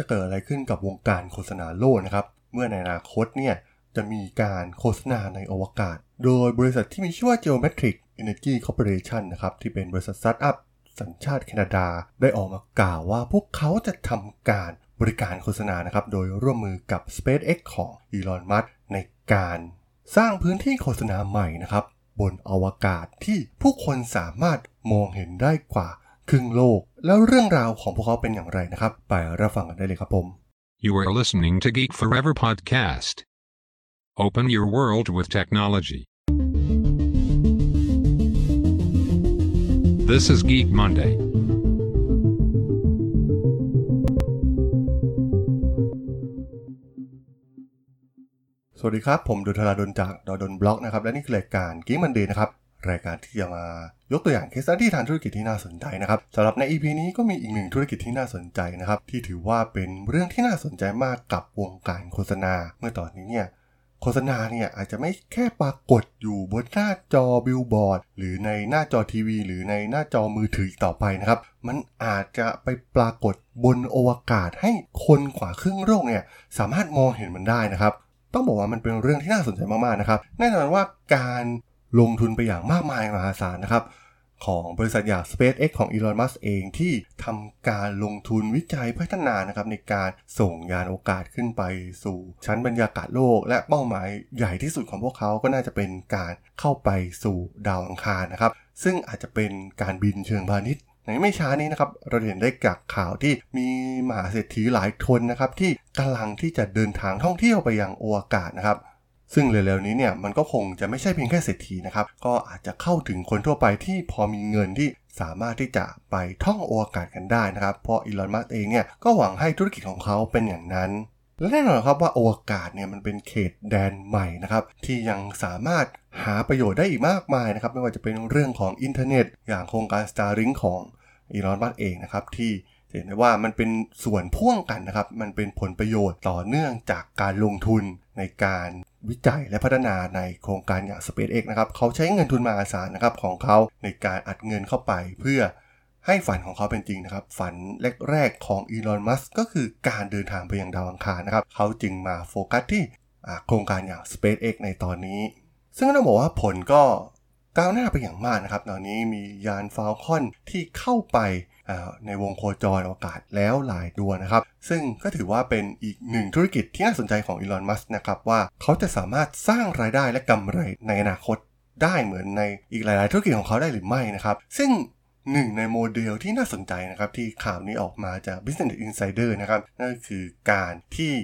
จะเกิดอะไรขึ้นกับวงการโฆษณาโลกนะครับ เมื่อในอนาคตเนี่ยจะมีการโฆษณาในอวกาศ โดยบริษัทที่มีชื่อว่า Geometric Energy Corporation นะครับที่เป็นบริษัทสตาร์ทอัพสัญชาติแคนาดา ได้ออกมากล่าวว่าพวกเขาจะทำการบริการโฆษณานะครับ โดยร่วมมือกับ SpaceX ของอีลอนมัสในการสร้างพื้นที่โฆษณาใหม่นะครับ บนอวกาศที่ผู้คนสามารถมองเห็นได้กว่า ครึ่งโลก แล้วเรื่องราวของพวกเขาเป็นอย่างไรนะครับ ไปรับฟังกันได้เลยครับผม You are listening to Geek Forever podcast. Open your world with technology. This is Geek Monday. สวัสดีครับ ผมดุลธราดลจากดอดนบล็อกนะครับ และนี่คือรายการกิ๊มันเดย์นะครับ รายการที่จะมายกตัวอย่างเคสที่ทางธุรกิจที่น่าสนใจนะครับสำหรับใน EP นี้ก็มีอีกหนึ่งธุรกิจที่น่าสนใจนะครับ ที่ถือว่าเป็นเรื่องที่น่าสนใจมากกับวงการโฆษณา เมื่อตอนนี้เนี่ยโฆษณาเนี่ยอาจจะไม่แค่ปรากฏอยู่บนหน้าจอบิลบอร์ดหรือในหน้าจอทีวี หรือในหน้าจอมือถืออีกต่อไปนะครับ มันอาจจะไปปรากฏบนอวกาศให้คนกว่าครึ่งโลกเนี่ยสามารถมองเห็นมันได้นะครับ ต้องบอกว่ามันเป็นเรื่องที่น่าสนใจมากๆนะครับ แน่นอนว่าการ ลงทุนไปอย่างมากมายมหาศาลนะครับ ของบริษัทอย่าง SpaceX ของ Elon Musk เองที่ทำการลงทุนวิจัยพัฒนานะครับในการส่งยานโอกาสขึ้นไปสู่ชั้นบรรยากาศโลก และเป้าหมายใหญ่ที่สุดของพวกเขาก็น่าจะเป็นการเข้าไปสู่ดาวอังคารนะครับ ซึ่งอาจจะเป็นการบินเชิงพาณิชย์ในไม่ช้านี้นะครับเราเห็นได้จากข่าวที่มีมหาเศรษฐีหลายคนนะครับที่กำลังที่จะเดินทางท่องเที่ยวไปยังอวกาศนะครับ ซึ่งเร็วๆนี้เนี่ยมันก็คงจะไม่ใช่เพียงแค่เศรษฐีนะครับ ก็อาจจะเข้าถึงคนทั่วไปที่พอมีเงินที่สามารถที่จะไปท่องอวกาศกันได้นะครับ เพราะอีลอน มัสเองเนี่ยก็หวังให้ธุรกิจของเขาเป็นอย่างนั้นและแน่นอนครับว่าอวกาศเนี่ยมันเป็นเขตแดนใหม่นะครับ ที่ยังสามารถหาประโยชน์ได้อีกมากมายนะครับ ไม่ว่าจะเป็นเรื่องของอินเทอร์เน็ต อย่างโครงการ Starlink ของอีลอนมัสเองนะครับ ที่เห็นได้ว่ามันเป็นส่วนพ่วงกันนะครับ มันเป็นผลประโยชน์ต่อเนื่องจากการลงทุนในการ วิจัยและพัฒนาในโครงการอย่าง SpaceX นะครับเขาใช้เงินทุนมหาศาลนะครับของเขาในการอัดเงินเข้าไปเพื่อให้ฝันของเขาเป็นจริงนะครับ ฝันแรกๆของอีลอนมัสก็คือการเดินทางไปยังดาวอังคารนะครับ เขาจึงมาโฟกัสที่โครงการอย่าง SpaceX ในตอนนี้ ซึ่งต้องบอกว่าผลก็ก้าวหน้าไปอย่างมากนะครับ ตอนนี้มียานฟาลคอนที่เข้าไป ในวงโคจรอวกาศแล้วหลายดวงนะครับ ซึ่งก็ถือว่าเป็นอีกหนึ่งธุรกิจที่น่าสนใจของอีลอน มัสนะครับว่าเขาจะสามารถสร้างรายได้และกำไรในอนาคตได้เหมือนในอีกหลาย ๆ ธุรกิจของเขาได้หรือไม่นะครับ ซึ่งหนึ่งในโมเดลที่น่าสนใจนะครับที่ข่าวนี้ออกมาจาก Business Insider นะครับนั่นคือการที่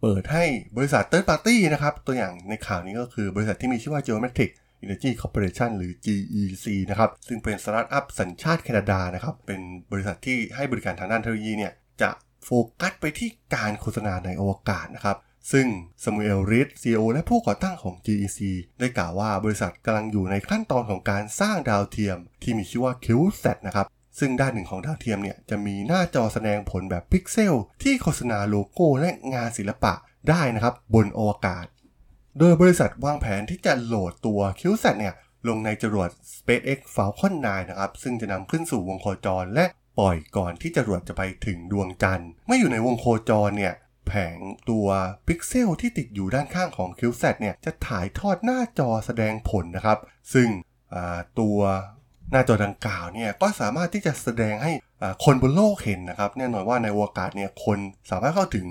เปิดให้บริษัท Third Party นะครับตัวอย่างในข่าวนี้ก็คือบริษัทที่มีชื่อว่า Geometric Energy Corporation หรือ GEC นะครับซึ่งเป็นสตาร์ทอัพสัญชาติแคนาดานะครับเป็นบริษัทที่ให้บริการทางด้านเทคโนโลยีเนี่ยจะโฟกัสไปที่การโฆษณาในอวกาศนะครับซึ่ง Samuel Reid CEO และผู้ก่อตั้งของ GEC ได้กล่าวว่าบริษัทกำลังอยู่ในขั้นตอนของการสร้างดาวเทียม ที่มีชื่อว่า c u s a t นะครับซึ่งด้านหนึ่งของดาวเทียมเนี่ยจะมีหน้าจอแสดงผลแบบพิกเซล ที่โฆษณาโลโก้และงานศิลปะได้นะครับบนอวกาศ โดยบริษัทวางแผนที่จะโหลดตัว CubeSat เนี่ยลงในจรวด SpaceX Falcon 9 นะครับ ซึ่งจะนำขึ้นสู่วงโคจรและปล่อยก่อนที่จรวดจะไปถึงดวงจันทร์เมื่ออยู่ในวงโคจรเนี่ยแผงตัวพิกเซลที่ติดอยู่ด้านข้างของ CubeSat เนี่ยจะถ่ายทอดหน้าจอแสดงผลนะครับ ซึ่งตัวหน้าจอดังกล่าวเนี่ยก็สามารถที่จะแสดงให้คนบนโลกเห็นนะครับ แน่นอนว่าในอวกาศเนี่ยคนสามารถเข้าถึง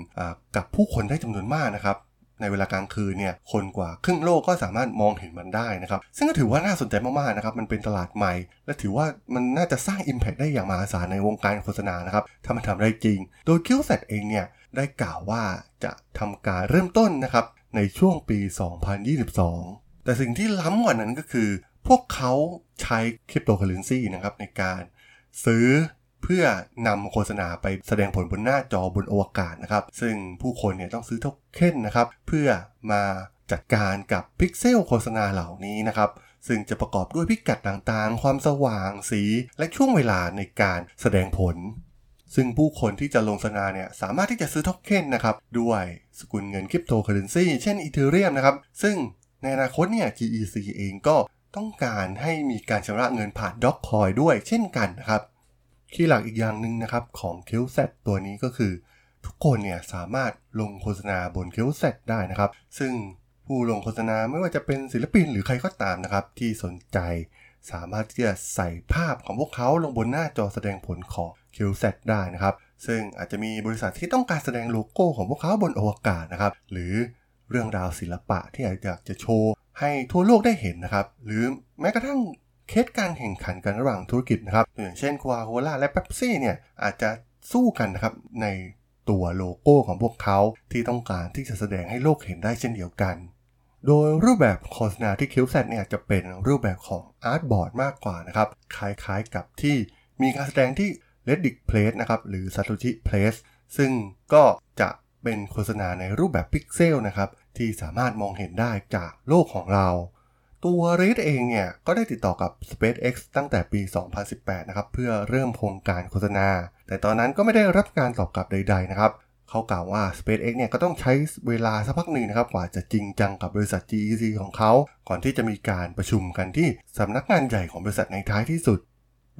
กับผู้คนได้จำนวนมากนะครับ ในเวลากลางคืนเนี่ยคนกว่าครึ่งโลกก็สามารถมองเห็นมันได้นะครับ ซึ่งก็ถือว่าน่าสนใจมากๆนะครับมันเป็นตลาดใหม่ และถือว่ามันน่าจะสร้าง Impact ได้อย่างมหาศาลในวงการโฆษณานะครับถ้ามันทำได้จริง โดยคิวเซตเองเนี่ยได้กล่าวว่าจะทำการเริ่มต้นนะครับในช่วงปี 2022 แต่สิ่งที่ล้ำกว่านั้นก็คือ พวกเขาใช้คริปโตเคอเรนซีนะครับในการซื้อ เพื่อนำโฆษณาไปแสดงผลบนหน้าจอบนอวกาศนะครับ ซึ่งผู้คนเนี่ยต้องซื้อโทเค็นนะครับ เพื่อมาจัดการกับพิกเซลโฆษณาเหล่านี้นะครับซึ่งจะประกอบด้วยพิกัดต่างๆ ความสว่าง สี และช่วงเวลาในการแสดงผล ซึ่งผู้คนที่จะลงโฆษณาเนี่ยสามารถที่จะซื้อโทเค็นนะครับ ด้วยสกุลเงินคริปโตเคอเรนซีเช่น Ethereum นะครับ ซึ่งในอนาคตเนี่ย GEC เองก็ต้องการให้มีการชำระเงินผ่าน Dogecoin ด้วยเช่นกันนะครับ key หลักอีกอย่างหนึ่งนะครับของ q s a t ตัวนี้ก็คือ ทุกคนเนี่ยสามารถลงโฆษณาบน CubeSat ได้นะครับ ซึ่งผู้ลงโฆษณาไม่ว่าจะเป็นศิลปินหรือใครก็ตามนะครับ ที่สนใจสามารถที่จะใส่ภาพของพวกเขาลงบนหน้าจอแสดงผลของ CubeSat ได้นะครับ ซึ่งอาจจะมีบริษัทที่ต้องการแสดงโลโก้ของพวกเขาบนอวกาศนะครับ หรือเรื่องราวศิลปะที่อยากจะโชว์ให้ทั่วโลกได้เห็นนะครับ หรือแม้กระทั่ง เคสการแข่งขันกันระหว่างธุรกิจนะครับอย่างเช่นโคคาโคล่าและเป๊ปซี่เนี่ยอาจจะสู้กันนะครับในตัวโลโก้ของพวกเขาที่ต้องการที่จะแสดงให้โลกเห็นได้เช่นเดียวกัน โดยรูปแบบโฆษณาที่ CubeSat เนี่ยจะเป็นรูปแบบของ artboard มากกว่านะครับคล้ายๆกับที่มีการแสดงที่ Reddit Place นะครับหรือ Satoshi Place ซึ่งก็จะเป็นโฆษณาในรูปแบบพิกเซลนะครับที่สามารถมองเห็นได้จากโลกของเรา ตัว r e d เองเนี่ย ก็ได้ติดต่อกับ SpaceX ตั้งแต่ปี 2018 นะครับ เพื่อเริ่มโครงการโฆษณา แต่ตอนนั้นก็ไม่ได้รับการตอบกลับใด ๆ นะครับ เขากล่าวว่า SpaceX เนี่ยก็ต้องใช้เวลาสักพักหนึ่งนะครับ กว่าจะจริงจังกับบริษัท GEC ของเขา ก่อนที่จะมีการประชุมกันที่สำนักงานใหญ่ของบริษัทในท้ายที่สุด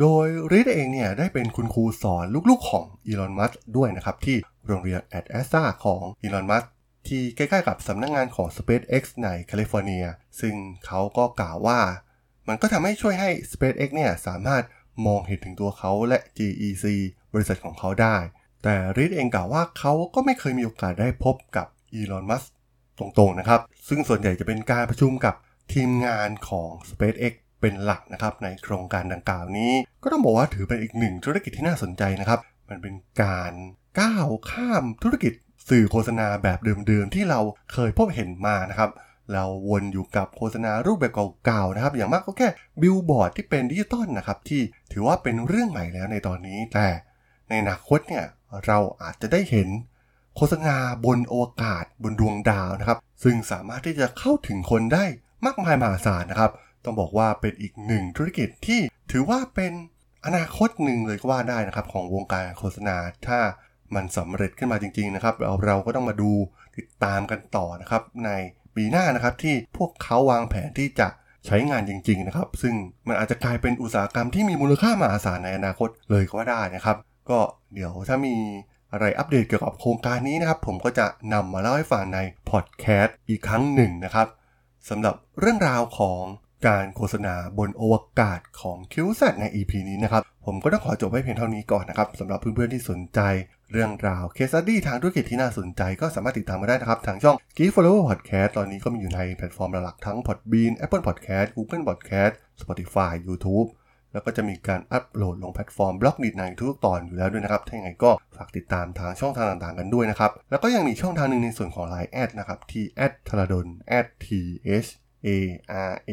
โดย Reid เองเนี่ยได้เป็นคุณครูสอนลูกๆของอีลอน มัสก์ด้วยนะครับที่โรงเรียน Ad Astra ของอีลอน มัสก์ ที่ใกล้ๆกับสำนักงานของ SpaceX ในแคลิฟอร์เนีย ซึ่งเขาก็กล่าวว่า มันก็ทำให้ช่วยให้ SpaceX เนี่ยสามารถมองเห็นถึงตัวเขาและ GEC บริษัทของเขาได้ แต่ Reid เองกล่าวว่าเขาก็ไม่เคยมีโอกาสได้พบกับอีลอน มัสก์ตรงๆนะครับ ซึ่งส่วนใหญ่จะเป็นการประชุมกับทีมงานของ SpaceX เป็นหลักนะครับในโครงการดังกล่าวนี้ ก็ต้องบอกว่าถือเป็นอีกหนึ่งธุรกิจที่น่าสนใจนะครับ มันเป็นการก้าวข้ามธุรกิจ สื่อโฆษณาแบบเดิมๆที่เราเคยพบเห็นมานะครับเราวนอยู่กับโฆษณารูปแบบเก่าๆนะครับ อย่างมากก็แค่บิลบอร์ดที่เป็นดิจิตอลนะครับที่ถือว่าเป็นเรื่องใหม่แล้วในตอนนี้ แต่ในอนาคตเนี่ยเราอาจจะได้เห็นโฆษณาบนอวกาศบนดวงดาวนะครับ ซึ่งสามารถที่จะเข้าถึงคนได้มากมายมหาศาลนะครับ ต้องบอกว่าเป็นอีกหนึ่งธุรกิจที่ถือว่าเป็นอนาคตหนึ่งเลยก็ว่าได้นะครับ ของวงการโฆษณาถ้า มันสำเร็จขึ้นมาจริง ๆ นะครับ เราเราก็ต้องมาดูติดตามกันต่อนะครับ ในปีหน้านะครับที่พวกเขาวางแผนที่จะใช้งานจริง ๆ นะครับ ซึ่งมันอาจจะกลายเป็นอุตสาหกรรมที่มีมูลค่ามหาศาลในอนาคตเลยก็ได้นะครับ ก็เดี๋ยวถ้ามีอะไรอัปเดตเกี่ยวกับโครงการนี้นะครับ ผมก็จะนำมาเล่าให้ฟังในพอดแคสต์อีกครั้งหนึ่งนะครับสำหรับเรื่องราวของการโฆษณาบนอวกาศของ CubeSat ใน EP นี้นะครับ ผมก็ต้องขอจบไว้เพียงเท่านี้ก่อนนะครับสำหรับเพื่อนๆที่สนใจ เรื่องราว case study ทางธุรกิจที่น่าสนใจก็สามารถติดตามมาได้นะครับ ทางช่อง Geek Forever Podcast ตอนนี้ก็มีอยู่ในแพลตฟอร์มหลักทั้ง Podbean Apple Podcast Google Podcast Spotify YouTube แล้วก็จะมีการอัปโหลดลงแพลตฟอร์ม Blockdit ในทุกตอนอยู่แล้วด้วยนะครับ ถ้าอย่างไรก็ฝากติดตามทางช่องทางต่างๆกันด้วยนะครับ แล้วก็ยังมีช่องทางหนึ่งในส่วนของ Line แอดนะครับที่แอดธราดล t h a r a